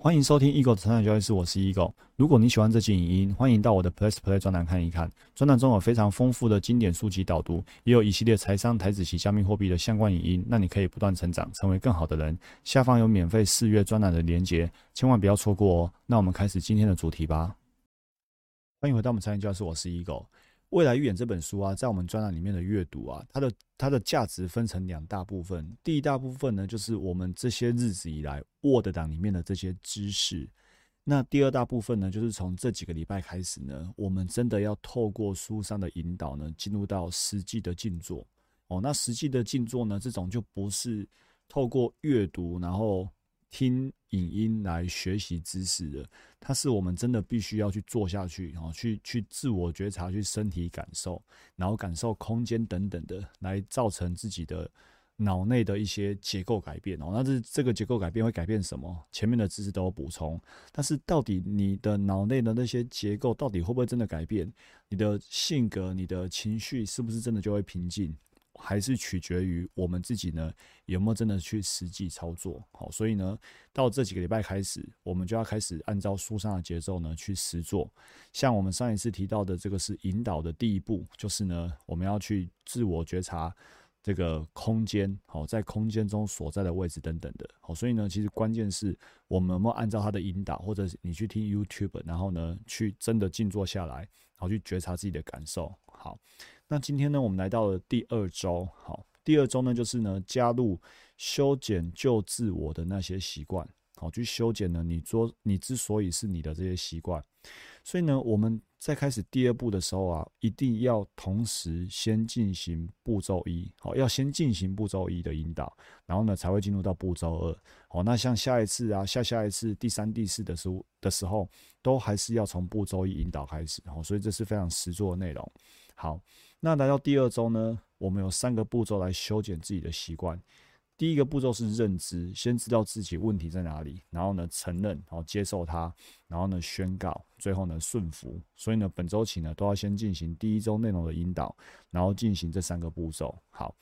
欢迎收听 Eagle 的成长交易室，我是 Eagle。如果你喜欢这期影音，欢迎到我的 Plus Play 专栏看一看。专栏中有非常丰富的经典书籍导读，也有一系列财商、台子及加密货币的相关影音，让你可以不断成长，成为更好的人。下方有免费试阅专栏的连结，千万不要错过哦。那我们开始今天的主题吧。欢迎回到我们财商教室，我是 Eagle。未来预言这本书啊，在我们专栏里面的阅读啊，它的它的价值分成两大部分。第一大部分呢，就是我们这些日子以来 Word 档里面的这些知识。那第二大部分呢，就是从这几个礼拜开始呢，我们真的要透过书上的引导呢，进入到实际的静坐。哦，那实际的静坐呢，这种就不是透过阅读，然后。听影音来学习知识的，它是我们真的必须要去做下去，然后去去自我觉察，去身体感受，然后感受空间等等的，来造成自己的脑内的一些结构改变哦。那这这个结构改变会改变什么？前面的知识都有补充，但是到底你的脑内的那些结构到底会不会真的改变？你的性格、你的情绪是不是真的就会平静？还是取决于我们自己呢，有没有真的去实际操作？好，所以呢，到这几个礼拜开始，我们就要开始按照书上的节奏呢去实做。像我们上一次提到的，这个是引导的第一步，就是呢，我们要去自我觉察这个空间，好，在空间中所在的位置等等的。好，所以呢，其实关键是我们有没有按照他的引导，或者你去听 YouTube，然后呢，去真的静坐下来，然后去觉察自己的感受。好。那今天呢，我们来到了第二周。好，第二周呢，就是呢，加入修剪旧自我的那些习惯。好，去修剪呢，你做你之所以是你的这些习惯。所以呢，我们在开始第二步的时候啊，一定要同时先进行步骤一。好，要先进行步骤一的引导，然后呢，才会进入到步骤二。好，那像下一次啊，下下一次、第三、第四的时候的时候，都还是要从步骤一引导开始。好，所以这是非常实做的内容。好。那来到第二周呢，我们有三个步骤来修剪自己的习惯。第一个步骤是认知，先知道自己问题在哪里，然后呢承认，然后接受它，然后呢宣告，最后呢顺服。所以呢，本周起呢都要先进行第一周内容的引导，然后进行这三个步骤。好，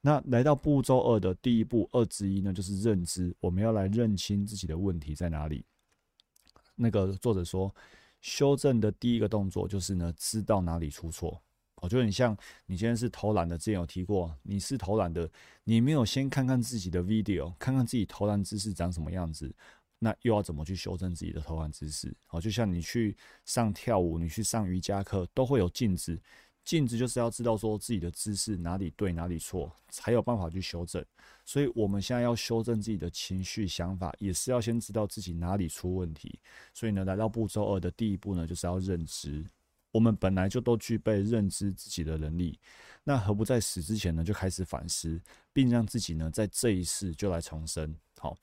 那来到步骤二的第一步二之一呢，就是认知，我们要来认清自己的问题在哪里。那个作者说，修正的第一个动作就是呢，知道哪里出错。我觉得你像你今天是投篮的，之前有提过，你是投篮的，你没有先看看自己的 video，看看自己投篮姿势长什么样子，那又要怎么去修正自己的投篮姿势？哦，就像你去上跳舞，你去上瑜伽课，都会有镜子，镜子就是要知道说自己的姿势哪里对哪里错，才有办法去修正。所以我们现在要修正自己的情绪想法，也是要先知道自己哪里出问题。所以呢，来到步骤二的第一步呢，就是要认知。我们本来就都具备认知自己的能力，那何不在死之前呢就开始反思，并让自己呢在这一世就来重生？好，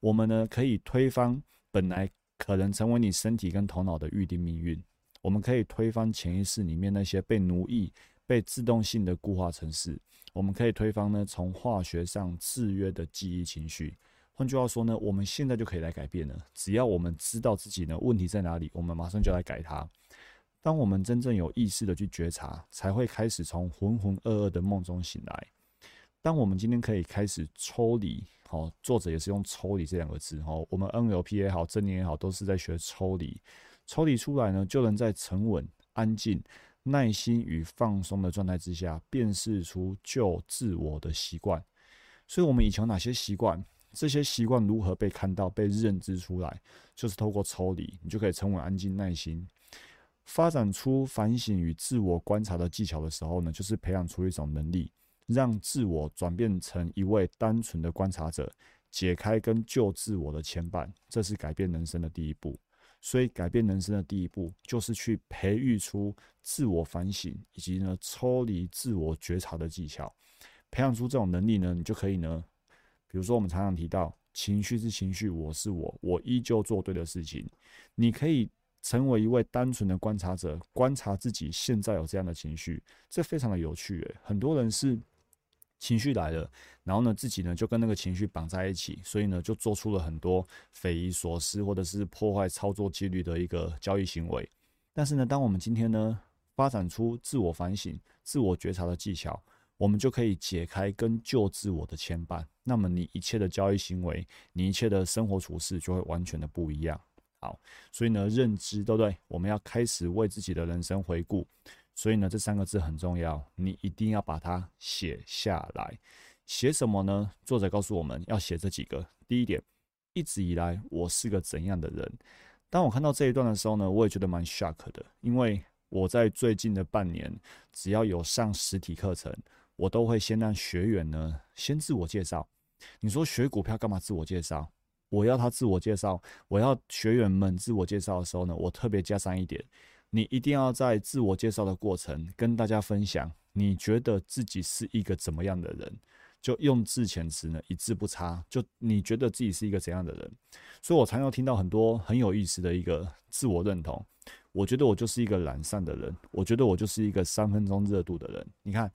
我们呢可以推翻本来可能成为你身体跟头脑的预定命运，我们可以推翻潜意识里面那些被奴役、被自动性的固化程式，我们可以推翻呢从化学上制约的记忆情绪。换句话说呢，我们现在就可以来改变了，只要我们知道自己呢问题在哪里，我们马上就来改它。当我们真正有意识的去觉察，才会开始从浑浑噩噩的梦中醒来。当我们今天可以开始抽离，好，作者也是用“抽离”这两个字，哈，我们 NLP 也好，正念也好，都是在学抽离。抽离出来呢，就能在沉稳、安静、耐心与放松的状态之下，辨识出旧自我的习惯。所以，我们以前有哪些习惯？这些习惯如何被看到、被认知出来？就是透过抽离，你就可以沉稳、安静、耐心。发展出反省与自我观察的技巧的时候呢，就是培养出一种能力，让自我转变成一位单纯的观察者，解开跟旧自我的牵绊，这是改变人生的第一步。所以，改变人生的第一步就是去培育出自我反省以及呢抽离自我觉察的技巧。培养出这种能力呢，你就可以呢，比如说我们常常提到，情绪是情绪，我是我，我依旧做对的事情，你可以。成为一位单纯的观察者，观察自己现在有这样的情绪，这非常的有趣。诶，很多人是情绪来了，然后呢，自己呢就跟那个情绪绑在一起，所以呢就做出了很多匪夷所思或者是破坏操作纪律的一个交易行为。但是呢，当我们今天呢发展出自我反省、自我觉察的技巧，我们就可以解开跟旧自我的牵绊。那么你一切的交易行为，你一切的生活处事就会完全的不一样。好，所以呢，认知对不对？我们要开始为自己的人生回顾。所以呢，这三个字很重要，你一定要把它写下来。写什么呢？作者告诉我们要写这几个。第一点，一直以来我是个怎样的人？当我看到这一段的时候呢，我也觉得蛮 shock 的，因为我在最近的半年，只要有上实体课程，我都会先让学员呢先自我介绍。你说学股票干嘛自我介绍？我要他自我介绍，我要学员们自我介绍的时候呢，我特别加上一点，你一定要在自我介绍的过程跟大家分享，你觉得自己是一个怎么样的人，就用字遣词呢一字不差，就你觉得自己是一个怎样的人，所以我常常听到很多很有意思的一个自我认同，我觉得我就是一个懒散的人，我觉得我就是一个三分钟热度的人，你看。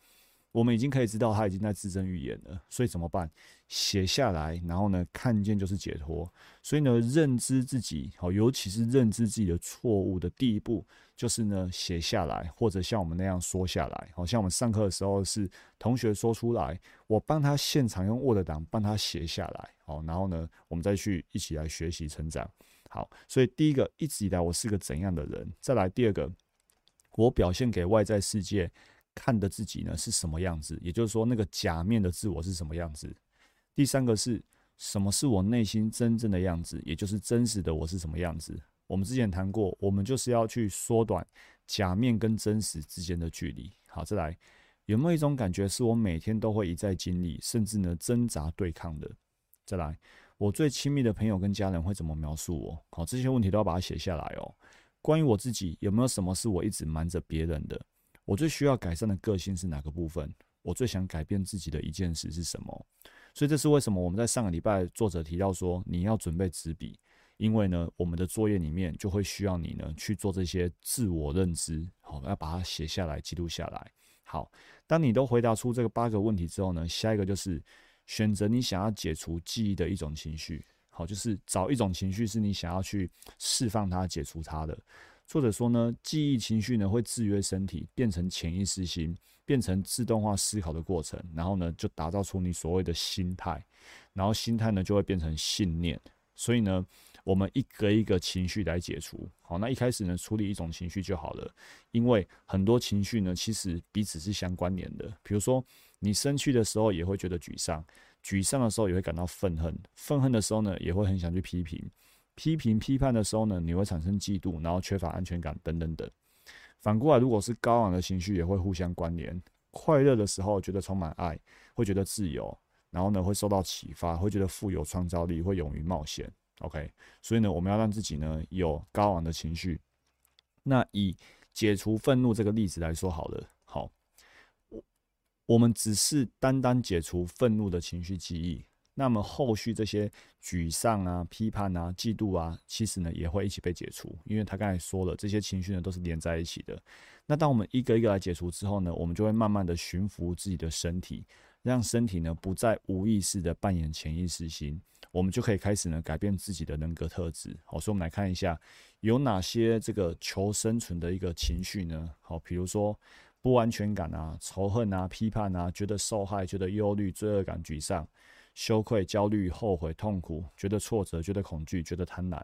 我们已经可以知道他已经在自证预言了，所以怎么办？写下来，然后呢，看见就是解脱。所以呢，认知自己，好，尤其是认知自己的错误的第一步，就是呢，写下来，或者像我们那样说下来。好像我们上课的时候是同学说出来，我帮他现场用 Word 档帮他写下来，好，然后呢，我们再去一起来学习成长。好，所以第一个，一直以来我是个怎样的人？再来第二个，我表现给外在世界。看的自己呢是什么样子？也就是说，那个假面的自我是什么样子？第三个是什么是我内心真正的样子？也就是真实的我是什么样子？我们之前谈过，我们就是要去缩短假面跟真实之间的距离。好，再来，有没有一种感觉是我每天都会一再经历，甚至呢挣扎对抗的？再来，我最亲密的朋友跟家人会怎么描述我？好，这些问题都要把它写下来哦。关于我自己，有没有什么是我一直瞒着别人的？我最需要改善的个性是哪个部分？我最想改变自己的一件事是什么？所以这是为什么我们在上个礼拜作者提到说你要准备纸笔，因为呢，我们的作业里面就会需要你呢去做这些自我认知，好，要把它写下来记录下来。好，当你都回答出这个八个问题之后呢，下一个就是选择你想要解除记忆的一种情绪，好，就是找一种情绪是你想要去释放它、解除它的。作者说呢，记忆情绪呢会制约身体，变成潜意识心，变成自动化思考的过程，然后呢就打造出你所谓的心态，然后心态呢就会变成信念。所以呢，我们一个一个情绪来解除。好，那一开始呢处理一种情绪就好了，因为很多情绪呢其实彼此是相关联的。比如说你生气的时候也会觉得沮丧，沮丧的时候也会感到愤恨，愤恨的时候呢也会很想去批评。批评批判的时候呢，你会产生嫉妒，然后缺乏安全感等等等。反过来，如果是高昂的情绪，也会互相关联。快乐的时候觉得充满爱，会觉得自由，然后呢会受到启发，会觉得富有创造力，会勇于冒险。OK，所以呢，我们要让自己呢有高昂的情绪。那以解除愤怒这个例子来说好了，好，我我们只是单单解除愤怒的情绪记忆。那么后续这些沮丧啊、批判啊、嫉妒啊，其实呢也会一起被解除，因为他刚才说了，这些情绪呢都是连在一起的。那当我们一个一个来解除之后呢，我们就会慢慢的驯服自己的身体，让身体呢不再无意识的扮演潜意识心，我们就可以开始呢改变自己的人格特质。好，所以我们来看一下有哪些这个求生存的一个情绪呢？好，比如说不安全感啊、仇恨啊、批判啊、觉得受害、觉得忧虑、罪恶感、沮丧。羞愧、焦虑、后悔、痛苦，觉得挫折，觉得恐惧，觉得贪婪。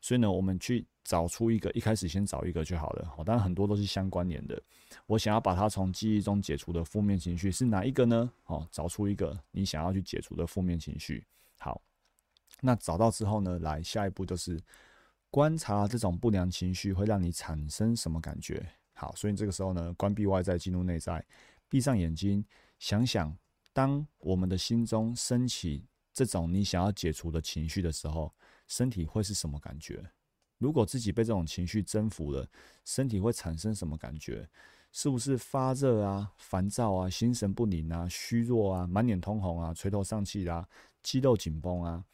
所以呢，我们去找出一个，一开始先找一个就好了。好，当然很多都是相关联的。我想要把它从记忆中解除的负面情绪是哪一个呢？哦，找出一个你想要去解除的负面情绪。好，那找到之后呢，来下一步就是观察这种不良情绪会让你产生什么感觉。好，所以这个时候呢，关闭外在，进入内在，闭上眼睛，想想。当我们的心中升起这种你想要解除的情绪的时候，身体会是什么感觉？如果自己被这种情绪征服了，身体会产生什么感觉？是不是发热啊、烦躁啊、心神不宁啊、虚弱啊、满脸通红啊、垂头丧气啊、肌肉紧绷啊？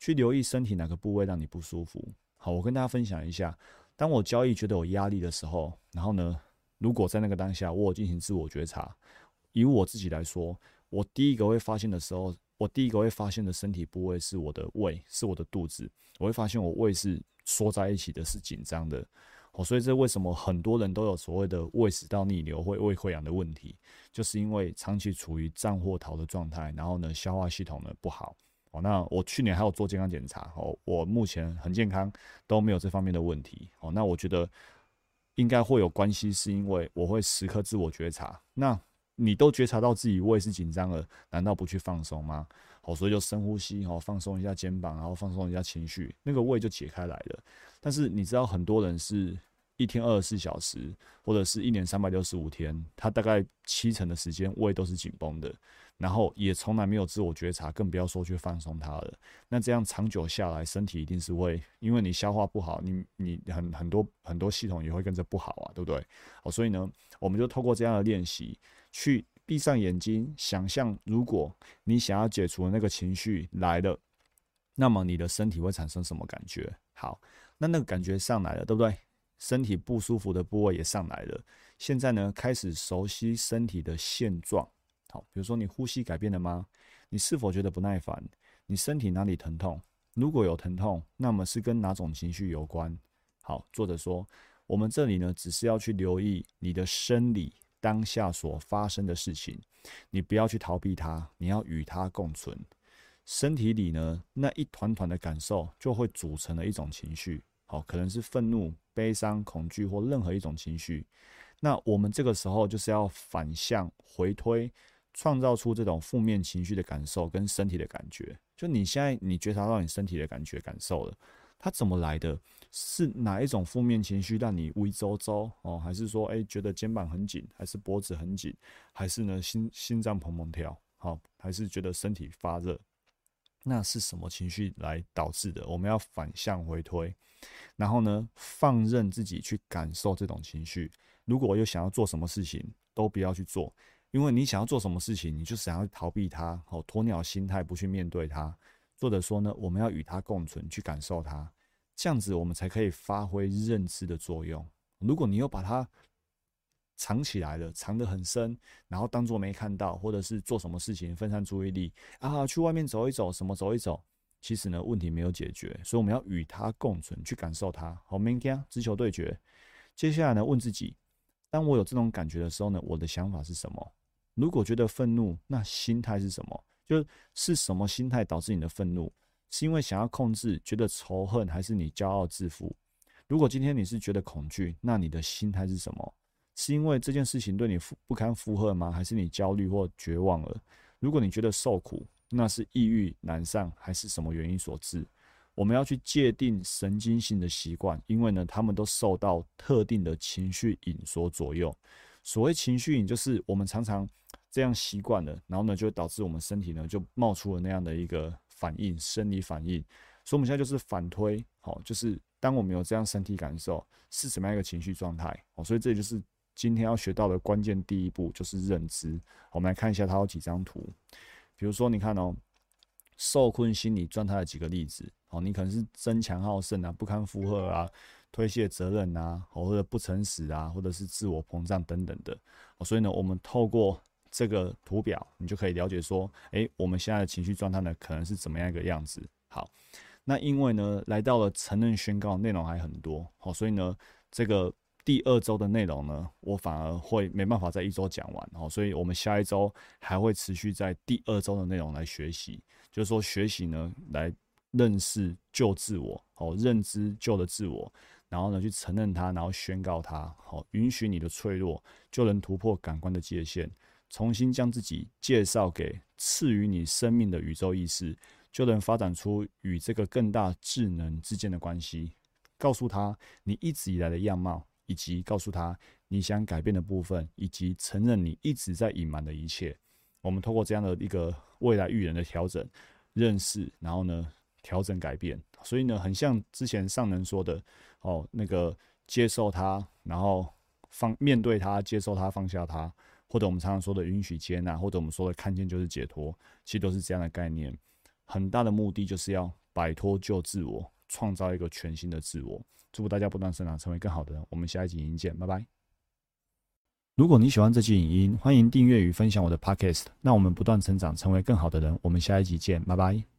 去留意身体哪个部位让你不舒服。好，我跟大家分享一下，当我交易觉得有压力的时候，然后呢，如果在那个当下我进行自我觉察，以我自己来说。我第一个会发现的时候，我第一个会发现的身体部位是我的胃，是我的肚子。我会发现我胃是缩在一起的，是紧张的。哦，所以这为什么很多人都有所谓的胃食道逆流或胃溃疡的问题，就是因为长期处于战或逃的状态，然后呢，消化系统呢不好。哦，那我去年还有做健康检查，哦，我目前很健康，都没有这方面的问题。哦，那我觉得应该会有关系，是因为我会时刻自我觉察。那你都觉察到自己胃是紧张了，难道不去放松吗？好，所以就深呼吸，好，放松一下肩膀，然后放松一下情绪，那个胃就解开来了。但是你知道，很多人是一天二十四小时，或者是一年三百六十五天，他大概七成的时间胃都是紧绷的。然后也从来没有自我觉察，更不要说去放松它了。那这样长久下来，身体一定是会，因为你消化不好，你你很很多很多系统也会跟着不好啊，对不对？哦，所以呢，我们就透过这样的练习，去闭上眼睛，想象如果你想要解除的那个情绪来了，那么你的身体会产生什么感觉？好，那那个感觉上来了，对不对？身体不舒服的部位也上来了。现在呢，开始熟悉身体的现状。好，比如说你呼吸改变了吗？你是否觉得不耐烦？你身体哪里疼痛？如果有疼痛，那么是跟哪种情绪有关？好，作者说，我们这里呢，只是要去留意你的生理当下所发生的事情，你不要去逃避它，你要与它共存。身体里呢，那一团团的感受就会组成了一种情绪。哦，可能是愤怒、悲伤、恐惧或任何一种情绪。那我们这个时候就是要反向回推。创造出这种负面情绪的感受跟身体的感觉，就你现在你觉察到你身体的感觉感受了，它怎么来的？是哪一种负面情绪让你微周周哦？还是说，哎，觉得肩膀很紧，还是脖子很紧，还是呢心心脏砰砰跳？好，还是觉得身体发热？那是什么情绪来导致的？我们要反向回推，然后呢，放任自己去感受这种情绪。如果我有想要做什么事情，都不要去做。因为你想要做什么事情，你就想要逃避它，好鸵鸟心态不去面对它。或者说呢，我们要与它共存，去感受它，这样子我们才可以发挥认知的作用。如果你又把它藏起来了，藏得很深，然后当做没看到，或者是做什么事情分散注意力啊，去外面走一走，什么走一走，其实呢问题没有解决。所以我们要与它共存，去感受它。好，明天直球对决。接下来呢，问自己，当我有这种感觉的时候呢，我的想法是什么？如果觉得愤怒，那心态是什么？就是什么心态导致你的愤怒？是因为想要控制，觉得仇恨，还是你骄傲自负？如果今天你是觉得恐惧，那你的心态是什么？是因为这件事情对你负不堪负荷吗？还是你焦虑或绝望了？如果你觉得受苦，那是抑郁难上，还是什么原因所致？我们要去界定神经性的习惯，因为呢，他们都受到特定的情绪瘾所左右。所谓情绪瘾，就是我们常常这样习惯了，然后呢，就导致我们身体呢就冒出了那样的一个反应，生理反应。所以我们现在就是反推，好，就是当我们有这样身体感受，是什么样一个情绪状态？哦，所以这就是今天要学到的关键第一步，就是认知。我们来看一下它有几张图，比如说你看哦，受困心理状态的几个例子，哦，你可能是争强好胜啊，不堪负荷啊。推卸责任啊，或者不诚实啊，或者是自我膨胀等等的，所以呢，我们透过这个图表，你就可以了解说，诶，我们现在的情绪状态呢，可能是怎么样一个样子。好，那因为呢，来到了承认宣告，内容还很多，好，所以呢，这个第二周的内容呢，我反而会没办法在一周讲完，好，所以我们下一周还会持续在第二周的内容来学习，就是说学习呢，来认识旧自我，哦，认知旧的自我。然后呢，去承认它，然后宣告它，好，允许你的脆弱，就能突破感官的界限，重新将自己介绍给赐予你生命的宇宙意识，就能发展出与这个更大智能之间的关系。告诉他你一直以来的样貌，以及告诉他你想改变的部分，以及承认你一直在隐瞒的一切。我们通过这样的一个未来预言的调整、认识，然后呢？调整改变，所以呢，很像之前上人说的哦，那个接受它，然后放面对它，接受它，放下它，或者我们常常说的允许接纳，或者我们说的看见就是解脱，其实都是这样的概念。很大的目的就是要摆脱旧自我，创造一个全新的自我。祝福大家不断成长，成为更好的人。我们下一集影音见，拜拜。如果你喜欢这期影音，欢迎订阅与分享我的 podcast。那我们不断成长，成为更好的人。我们下一集见，拜拜。